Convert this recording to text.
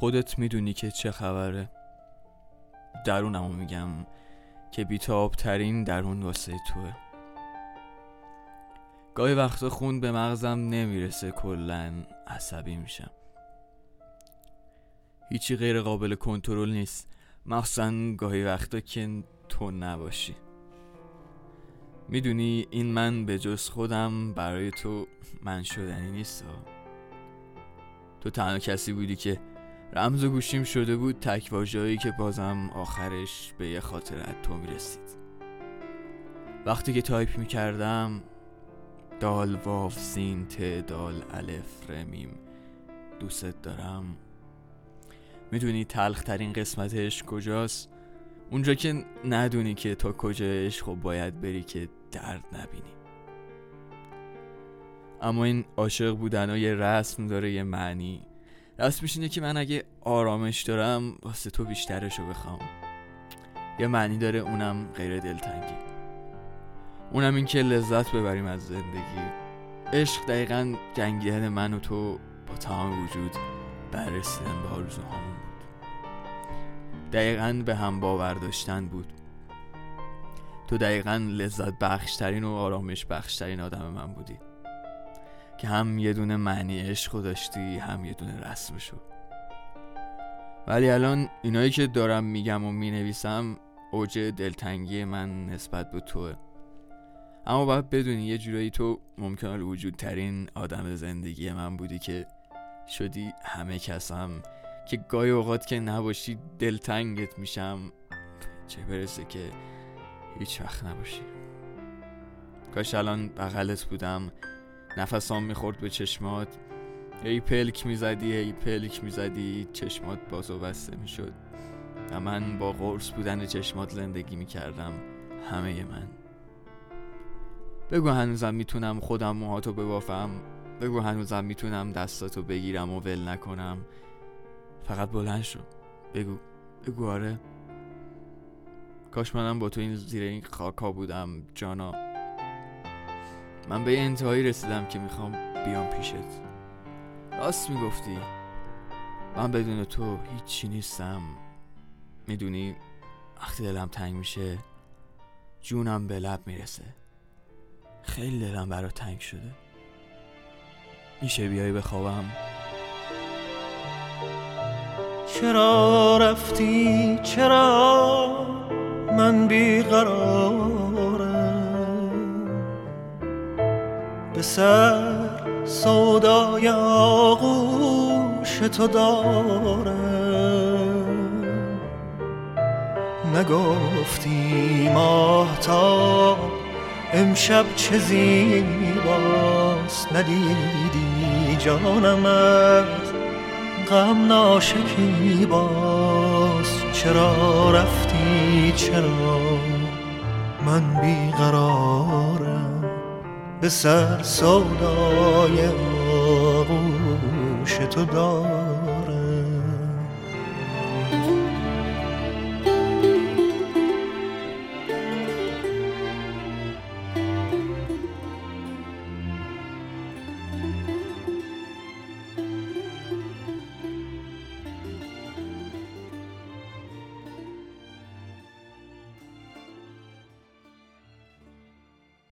خودت می‌دونی که چه خبره. درونمو میگم که بیتاب ترین درون واسه توه. گاهی وقتا خون به مغزم نمی‌رسه کلا عصبی میشم. هیچی غیر قابل کنترل نیست. مخصوصا گاهی وقتا که تو نباشی. می‌دونی این من به جز خودم برای تو من شدنی نیست تو تنها کسی بودی که رمز گوشیم شده بود تک که بازم آخرش به یه خاطره از تو می‌رسید وقتی که تایپ می‌کردم دال واو سین ت دال الف ر میم دوست دارم. می‌دونی تلخ ترین قسمتش کجاست؟ اونجا که ندونی که تا کجایش خب باید بری که درد نبینی. اما این عاشق بودن یه رسم داره یه معنی. رسمش اینه که من اگه آرامش دارم واسه تو بیشترشو بخوام. یه معنی داره اونم غیر دلتنگی. اونم این که لذت ببریم از زندگی. عشق دقیقا جنگیدن من و تو با تمام وجود بررسیدن به آرزوهامون بود. دقیقا به هم باور داشتن بود. تو دقیقا لذت بخشترین و آرامش بخشترین آدم من بودی. که هم یه دونه معنی عشق داشتی هم یه دونه رسمشو. ولی الان اینایی که دارم میگم و می‌نویسم اوج دلتنگی من نسبت به توه. اما باید بدونی یه جورایی تو ممکن وجود ترین آدم زندگی من بودی که شدی همه کسم که گاهی اوقات که نباشی دلتنگت میشم. چه برسه که هیچ وقت نباشی. کاش الان بغلت بودم. نفسام می‌خورد به چشمات. ای پلک می‌زدی ای پلک می‌زدی چشمات باز و بسته می‌شد. و من با قرص بودن چشمات زندگی می‌کردم همه من. بگو هنوزم می‌تونم خودم موهاتو ببافم. بگو هنوزم می‌تونم دستاتو بگیرم و ول نکنم. فقط بلند شو. بگو. بگو آره. کاش منم با تو این زیر این خاکا بودم جانا. من به انتهایی رسیدم که می‌خوام بیام پیشت. راست می‌گفتی. من بدون تو هیچی نیستم. می‌دونی وقتی دلم تنگ میشه جونم به لب می‌رسه. خیلی دلم برا تنگ شده. میشه بیای بخوابم؟ چرا رفتی؟ چرا من بیقرارم به سر سودای آغوش تو دارم. نگفتی ماهتاب امشب چه زیباست ندیدی جانم از غم ناشکی باز چرا رفتی؟ چرا من بیقرارم؟ به سر سودای آغوش تو دارم